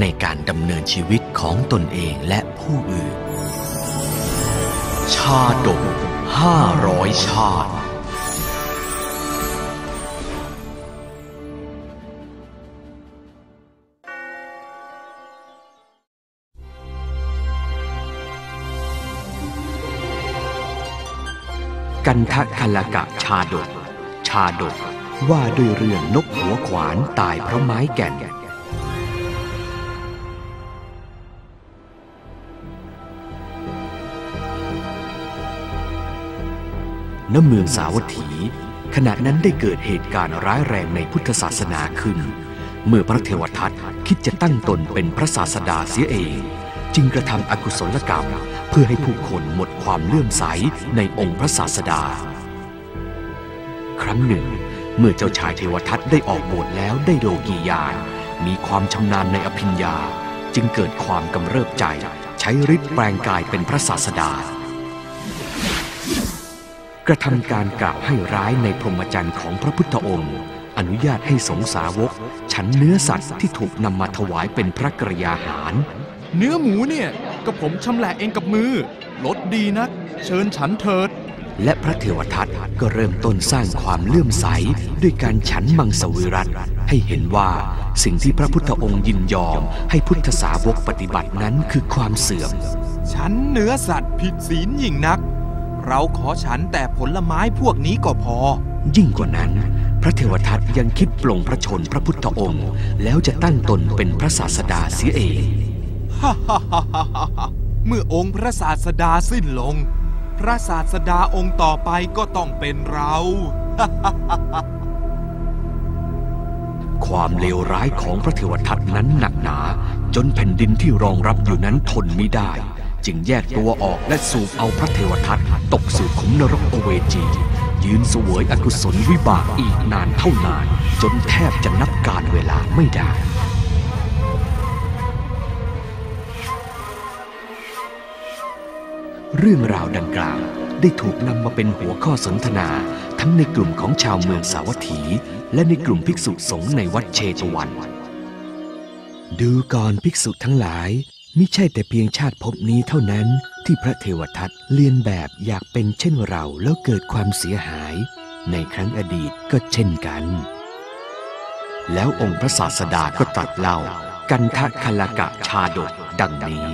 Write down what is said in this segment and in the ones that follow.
ในการดำเนินชีวิตของตนเองและผู้อื่น ชาดกห้าร้อยชาติ กันทะคลกะชาดก ชาดกว่าด้วยเรื่องนกหัวขวานตายเพราะไม้แก่น ณเมืองสาวัตถี ขณะนั้นได้เกิดเหตุการณ์ร้ายแรงในพุทธศาสนาขึ้น เมื่อพระเทวทัตคิดจะตั้งตนเป็นพระศาสดาเสียเอง จึงกระทำอกุศลกรรม เพื่อให้ผู้คนหมดความเลื่อมใสในองค์พระศาสดา ครั้งหนึ่ง เมื่อเจ้าชายเทวทัตได้ออกบวชแล้วได้โลกียานมีความชำนาญในอภิญญา จึงเกิดความกำเริบใจ ใช้ฤทธิ์แปลงกายเป็นพระศาสดา กระทำการกล่าวให้ร้ายในพรหมจรรย์ของพระพุทธองค์ อนุญาตให้สงสาวก ฉันเนื้อสัตว์ที่ถูกนำมาถวายเป็นพระกรยาหาร เนื้อหมูเนี่ยก็ผมชำแหละเองกับมือรสดีนัก เชิญฉันเถิด และพระเทวทัตก็เริ่มต้นสร้างความเลื่อมใสด้วยการฉันมังสวิรัตให้เห็นว่าสิ่งที่พระพุทธองค์ยินยอม ให้พุทธสาวกปฏิบัตินั้นคือความเสื่อม ฉันเนื้อสัตว์ผิดศีลยิ่งนัก เราขอฉันแต่ผลไม้พวกนี้ก็พอ ยิ่งกว่านั้น พระเทวทัตยังคิดปลงพระชนพระพุทธองค์ แล้วจะตั้งตนเป็นพระศาสดาเสียเองฮ่าฮ่าฮ่าฮ่าฮ่าเมื่อองค์พระศาสดาสิ้นลง พระศาสดาองค์ต่อไปก็ต้องเป็นเรา ความเลวร้ายของพระเทวทัตนั้นหนักหนา จนแผ่นดินที่รองรับอยู่นั้นทนไม่ได้ จึงแยกตัวออกและสูบเอาพระเทวทัต ตกสู่ขุมนรกอเวจี ยืนเสวยอกุศลวิบากอีกนานเท่านาน จนแทบจะนับการเวลาไม่ได้ เรื่องราวดังกล่าวได้ถูกนำมาเป็นหัวข้อสนทนา ทั้งในกลุ่มของชาวเมืองสาวัตถี และในกลุ่มภิกษุสงฆ์ในวัดเชตวัน ดูก่อนภิกษุทั้งหลาย มิใช่แต่เพียงชาติภพนี้เท่านั้น ที่พระเทวทัตเลียนแบบอยากเป็นเช่นเราแล้วเกิดความเสียหาย ในครั้งอดีตก็เช่นกัน แล้วองค์พระศาสดาก็ตรัสเล่า กันทะคลกะชาดกดังนี้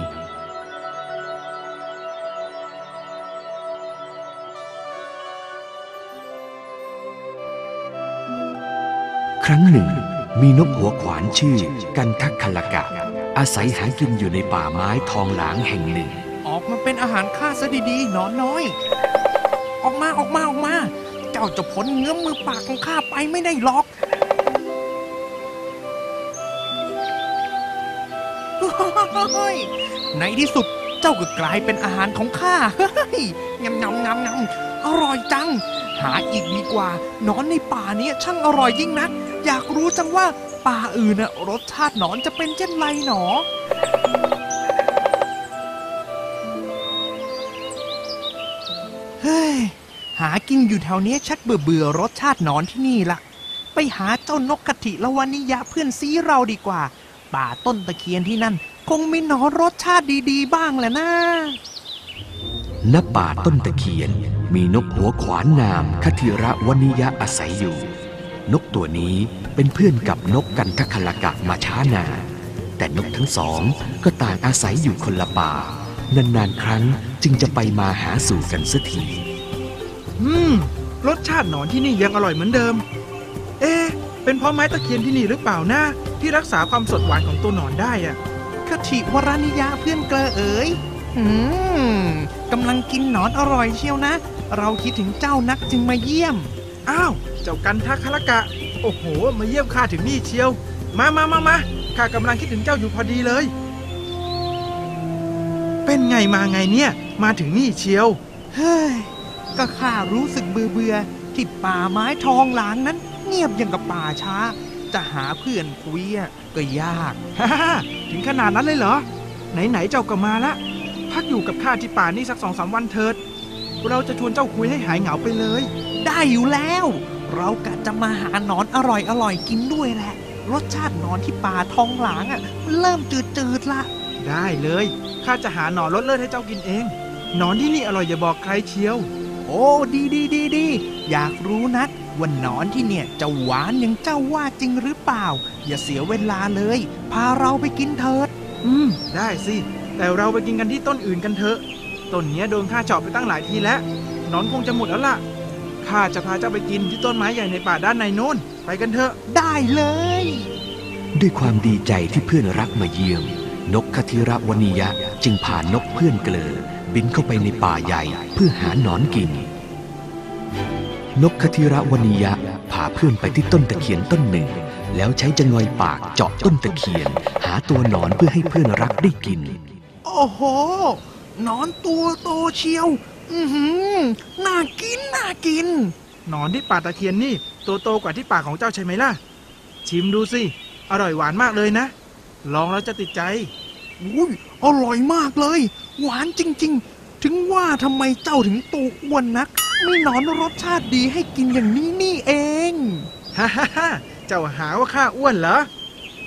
ครั้งหนึ่ง มีนกหัวขวานชื่อ กันทักคลกะ อาศัยหากินอยู่ในป่าไม้ทองหลางแห่งหนึ่ง เป็นอาหารข้าซะดีๆ หนอนน้อย ออกมาออกมาออกมา เจ้าจะพ้นเงื้อมมือปากของข้าไปไม่ได้หรอกในที่สุดเจ้าก็กลายเป็นอาหารของข้า เฮ้ยงำงำงำงำอร่อยจัง หาอีกดีกว่าหนอนในป่านี้ช่างอร่อยยิ่งนัก อยากรู้จังว่าป่าอื่นน่ะรสชาติหนอนจะเป็นเช่นไรหนอ เฮ้ย หากินอยู่แถวนี้ชักเบื่อเบื่อรสชาติหนอนที่นี่ละไปหาเจ้านกกะถิละวานิยะเพื่อนซีเราดีกว่า ป่าต้นตะเคียนที่นั่น คงมีหนอนรสชาติดีๆ บ้างแหละนะณป่าต้นตะเคียน มีนกหัวขวานนามคทิระวนิยะอาศัยอยู่ นกตัวนี้เป็นเพื่อนกับนกกันทคลกะมาช้านานแต่นกทั้งสองก็ต่างอาศัยอยู่คนละป่านานๆครั้ง จึงจะไปมาหาสู่กันสักที อืม รสชาติหนอนที่นี่ยังอร่อยเหมือนเดิม เอ๊ะ เป็นเพราะไม้ตะเคียนที่นี่หรือเปล่านะ ที่รักษาความสดหวานของตัวหนอนได้อะคติวรนิยาเพื่อนเกลอเอ๋ยอืมกำลังกินหนอนอร่อยเชียวนะ เราคิดถึงเจ้านักจึงมาเยี่ยม อ้าว เจ้ากันทักคละกะ โอ้โห มาเยี่ยมข้าถึงนี่เชียว มามามามาข้ากำลังคิดถึงเจ้าอยู่พอดีเลย เป็นไงมาไงเนี่ย มาถึงนี่เชียว เฮ้ย ก็ข้ารู้สึกเบื่อเบื่อๆที่ป่าไม้ทองหลางนั้น เงียบอย่างกับป่าช้า จะหาเพื่อนคุยอะก็ยากฮ่าฮ่าถึงขนาดนั้นเลยเหรอ ไหนๆเจ้าก็มาละ พักอยู่กับข้าที่ป่านี่สักสองสามวันเถิด เราจะชวนเจ้าคุยให้หายเหงาไปเลย ได้อยู่แล้ว เรากะจะมาหาหนอนอร่อยอร่อยๆกินด้วยแหละ รสชาติหนอนที่ป่าทองหลางอะมันเริ่มจืดๆละ ได้เลย ข้าจะหาหนอนรสเลิศให้เจ้ากินเอง หนอนที่นี่อร่อยอย่าบอกใครเชียว โอ้ดีดีดีดี อยากรู้นักว่าหนอนที่เนี่ยจะหวานอย่างเจ้าว่าจริงหรือเปล่า อย่าเสียเวลาเลย พาเราไปกินเถิด อืม ได้สิ แต่เราไปกินกันที่ต้นอื่นกันเถอะ ต้นเนี้ยโดนข้าเจาะไปตั้งหลายทีแล้ว หนอนคงจะหมดแล้วล่ะ ข้าจะพาเจ้าไปกินที่ต้นไม้ใหญ่ในป่าด้านในโน้น ไปกันเถอะ ได้เลย ด้วยความดีใจที่เพื่อนรักมาเยี่ยม นกคทิระวนิยะจึงพานกเพื่อนเกลอ บินเข้าไปในป่าใหญ่เพื่อหาหนอนกิน นกคทิระวนิยะพาเพื่อนไปที่ต้นตะเคียนต้นหนึ่ง แล้วใช้จงอยปากเจาะต้นตะเคียน หาตัวหนอนเพื่อให้เพื่อนรักได้กิน โอ้โหหนอนตัวโตเชียว อือหือน่ากินน่ากิน หนอนที่ป่าตะเคียนนี่ ตัวโตกว่าที่ป่าของเจ้าใช่ไหมล่ะ ชิมดูสิ อร่อยหวานมากเลยนะ ลองแล้วจะติดใจอุ้ยอร่อยมากเลย หวานจริง ๆ ถึงว่าทำไมเจ้าถึงตัวอ้วนนักมีหนอนรสชาติดีให้กินอย่างนี้นี่เองฮ่าฮ่าฮ่าเจ้าหาว่าข้าอ้วนเหรอ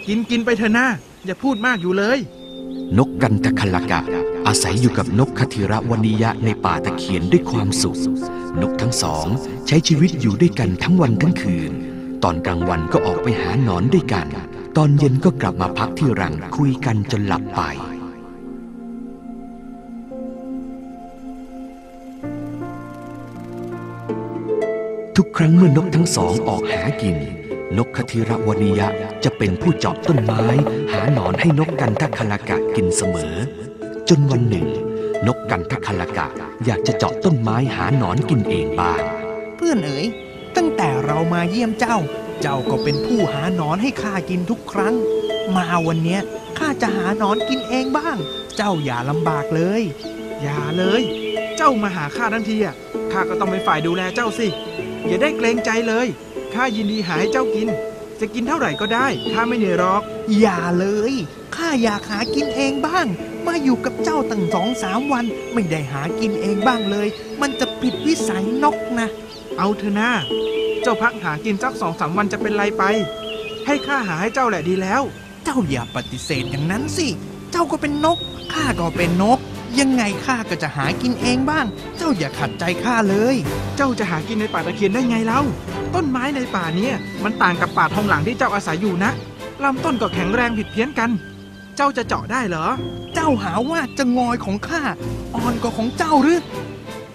กินกินไปเถอะนะอย่าพูดมากอยู่เลย นกกันทคลกะ อาศัยอยู่กับนกคทิระวนิยะในป่าตะเคียนด้วยความสุข นกทั้งสองใช้ชีวิตอยู่ด้วยกันทั้งวันทั้งคืน ตอนกลางวันก็ออกไปหาหนอนด้วยกัน ตอนเย็นก็กลับมาพักที่รังคุยกันจนหลับไป ทุกครั้งเมื่อนกทั้งสองออกหากิน นกคทิรวนิยะจะเป็นผู้เจาะต้นไม้ หาหนอนให้นกกันทคลกะกินเสมอ จนวันหนึ่ง นกกันทคลกะอยากจะเจาะต้นไม้หาหนอนกินเองบ้าง เพื่อนเอ๋ยตั้งแต่เรามาเยี่ยมเจ้า เจ้าก็เป็นผู้หาหนอนให้ข้ากินทุกครั้ง มาวันเนี้ยข้าจะหาหนอนกินเองบ้าง เจ้าอย่าลำบากเลย อย่าเลย เจ้ามาหาข้าทั้งทีอะข้าก็ต้องเป็นฝ่ายดูแลเจ้าสิ อย่าได้เกรงใจเลยข้ายินดีหาให้เจ้ากิน จะกินเท่าไหร่ก็ได้ข้าไม่เหนื่อยหรอก อย่าเลยข้าอยากหากินเองบ้าง มาอยู่กับเจ้าตั้งสองสามวัน ไม่ได้หากินเองบ้างเลย มันจะผิดวิสัยนกนะ เอาเถอะนะ เจ้าพักหากินสักสองสามวันจะเป็นไรไป ให้ข้าหาให้เจ้าแหละดีแล้ว เจ้าอย่าปฏิเสธอย่างนั้นสิ เจ้าก็เป็นนก ข้าก็เป็นนก ยังไงข้าก็จะหากินเองบ้าง เจ้าอย่าขัดใจข้าเลย เจ้าจะหากินในป่าตะเคียนได้ไงเล่า ต้นไม้ในป่าเนี้ยมันต่างกับป่าทองหลังที่เจ้าอาศัยอยู่นะลำต้นก็แข็งแรงผิดเพี้ยนกัน เจ้าจะเจาะได้เหรอ เจ้าหาว่าจะงอยของข้าอ่อนกว่าของเจ้าหรือ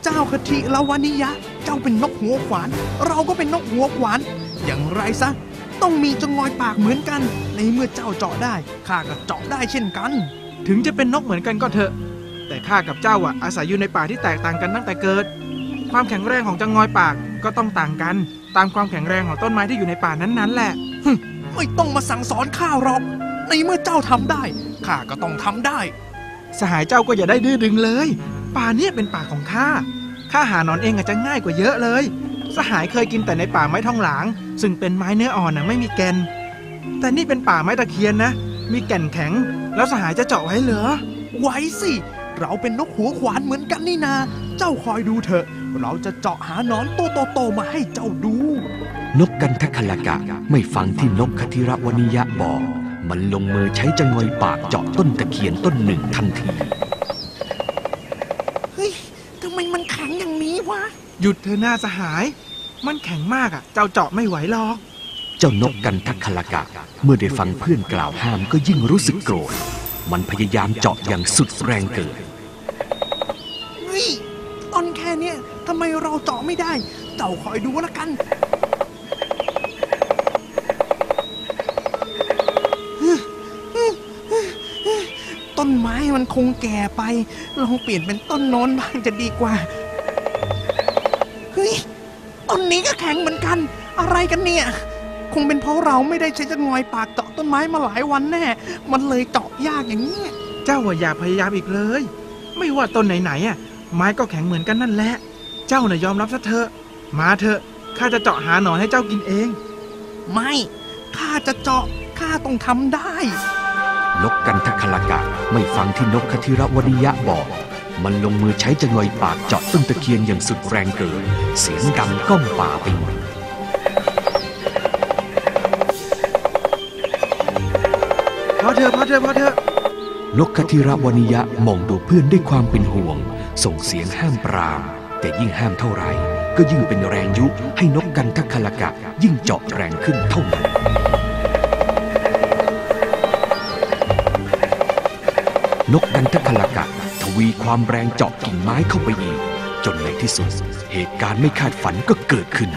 เจ้าคติลาวานิยะ เจ้าเป็นนกหัวขวาน เราก็เป็นนกหัวขวาน อย่างไรซะ ต้องมีจะงอยปากเหมือนกัน ในเมื่อเจ้าเจาะได้ข้าก็เจาะได้เช่นกัน ถึงจะเป็นนกเหมือนกันก็เถอะ แต่ข้ากับเจ้าอะอาศัยอยู่ในป่าที่แตกต่างกันตั้งแต่เกิด ความแข็งแรงของจังงอยปากก็ต้องต่างกัน ตามความแข็งแรงของต้นไม้ที่อยู่ในป่านั้นๆแหละไม่ต้องมาสั่งสอนข้าหรอก ในเมื่อเจ้าทำได้ข้าก็ต้องทำได้ สหายเจ้าก็อย่าได้ดื้อดึงเลย ป่าเนี่ยเป็นป่าของข้า ข้าหาหนอนเองอาจจะง่ายกว่าเยอะเลย สหายเคยกินแต่ในป่าไม้ทองหลาง ซึ่งเป็นไม้เนื้ออ่อนนะไม่มีแก่นแต่นี่เป็นป่าไม้ตะเคียนนะ มีแก่นแข็ง แล้วสหายจะเจาะไว้เหรอ ไว้สิ เราเป็นนกหัวขวานเหมือนกันนี่นา เจ้าคอยดูเถอะ เราจะเจาะหาหนอนโตโตๆมาให้เจ้าดู นกกันทคลากะไม่ฟังที่นกคทิระวนิยะบอก มันลงมือใช้จงอยปากเจาะต้นตะเคียนต้นหนึ่งทันที เฮ้ย ทำไมมันแข็งอย่างนี้วะ หยุดเธอหน้าสหาย มันแข็งมากอะ เจ้าเจาะไม่ไหวหรอก เจ้านกกันทคลกะ เมื่อได้ฟังเพื่อนกล่าวห้ามก็ยิ่งรู้สึกโกรธ มันพยายามเจาะอย่างสุดแรงเกิดเฮ้ยต้นแค่เนี้ยทำไมเราเจาะไม่ได้ เจ้าคอยดูละกันต้นไม้มันคงแก่ไป ลองเปลี่ยนเป็นต้นโน้นบ้างจะดีกว่าเฮ้ยต้นนี้ก็แข็งเหมือนกัน อะไรกันเนี่ย คงเป็นเพราะเราไม่ได้ใช้จะงอยปากเจาะต้นไม้มาหลายวันแน่ มันเลยเจาะยากอย่างนี้ยเจ้าว่าอย่าพยายามอีกเลย ไม่ว่าต้นไหนๆอะไม้ก็แข็งเหมือนกันนั่นแหละ เจ้าน่ะยอมรับซะเถอะ มาเถอะข้าจะเจาะหาหนอนให้เจ้ากินเอง ไม่ข้าจะเจาะข้าต้องทำได้ นกกันทคลกะไม่ฟังที่นกคทิรวนิยะบอก มันลงมือใช้จงอยปากเจาะต้นตะเคียนอย่างสุดแรงเกินเสียงดังก้องป่าไปหมดพอเถอะพอเถอะพอเถอะนกคทิรวนิยะมองดูเพื่อนด้วยความเป็นห่วง ส่งเสียงห้ามปราม แต่ยิ่งห้ามเท่าไหร่ก็ยิ่งเป็นแรงยุให้นกกันทคลกะยิ่งเจาะแรงขึ้นเท่านั้นนกกันทคลกะท วีความแรงเจาะกิ่งไม้เข้าไปอีก จนในที่สุด เหตุการณ์ไม่คาดฝันก็เกิดขึ้น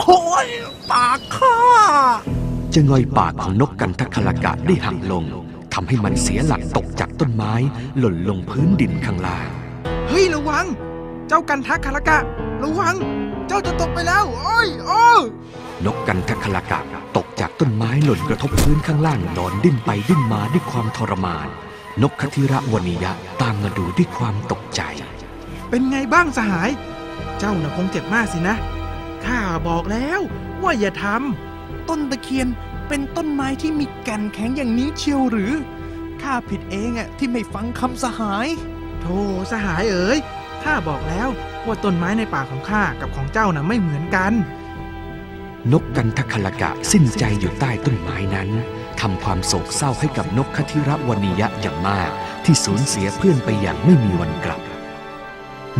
โค้ยปากข้าจะงอยปากของนกกันทคลกะได้หักลงทำให้มันเสียหลักตกจากต้นไม้ หล่นลงพื้นดินข้างล่าง เฮ้ยระวัง เจ้ากันทักคารกะ ระวัง เจ้าจะตกไปแล้วโอ้ยโอ้นกกันทคลกะตกจากต้นไม้หล่นกระทบพื้นข้างล่างนอนดิ้นไปดิ้นมาด้วยความทรมาน นกคทิระวนิยะตามมาดูด้วยความตกใจ เป็นไงบ้างสหาย เจ้าน่ะคงเจ็บมากสินะ ข้าบอกแล้วว่าอย่าทต้นตะเคียนเป็นต้นไม้ที่มีแก่นแข็งอย่างนี้เชียวหรือ ข้าผิดเองอะที่ไม่ฟังคำสหายำโธ่สหายเอ๋ย ข้าบอกแล้วว่าต้นไม้ในป่าของข้ากับของเจ้าน่ะไม่เหมือนกัน นกกันทคลกะสิ้นใจอยู่ใต้ต้นไม้นั้น ทำความโศกเศร้าให้กับนกคทิระวนิยะอย่างมาก ที่สูญเสียเพื่อนไปอย่างไม่มีวันกลับ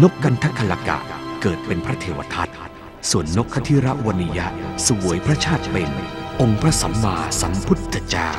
นกกันทคลกะเกิดเป็นพระเทวทัตส่วนนกคทิระวนิยะสวยพระชาติเป็น องค์พระสัมมาสัมพุทธเจ้า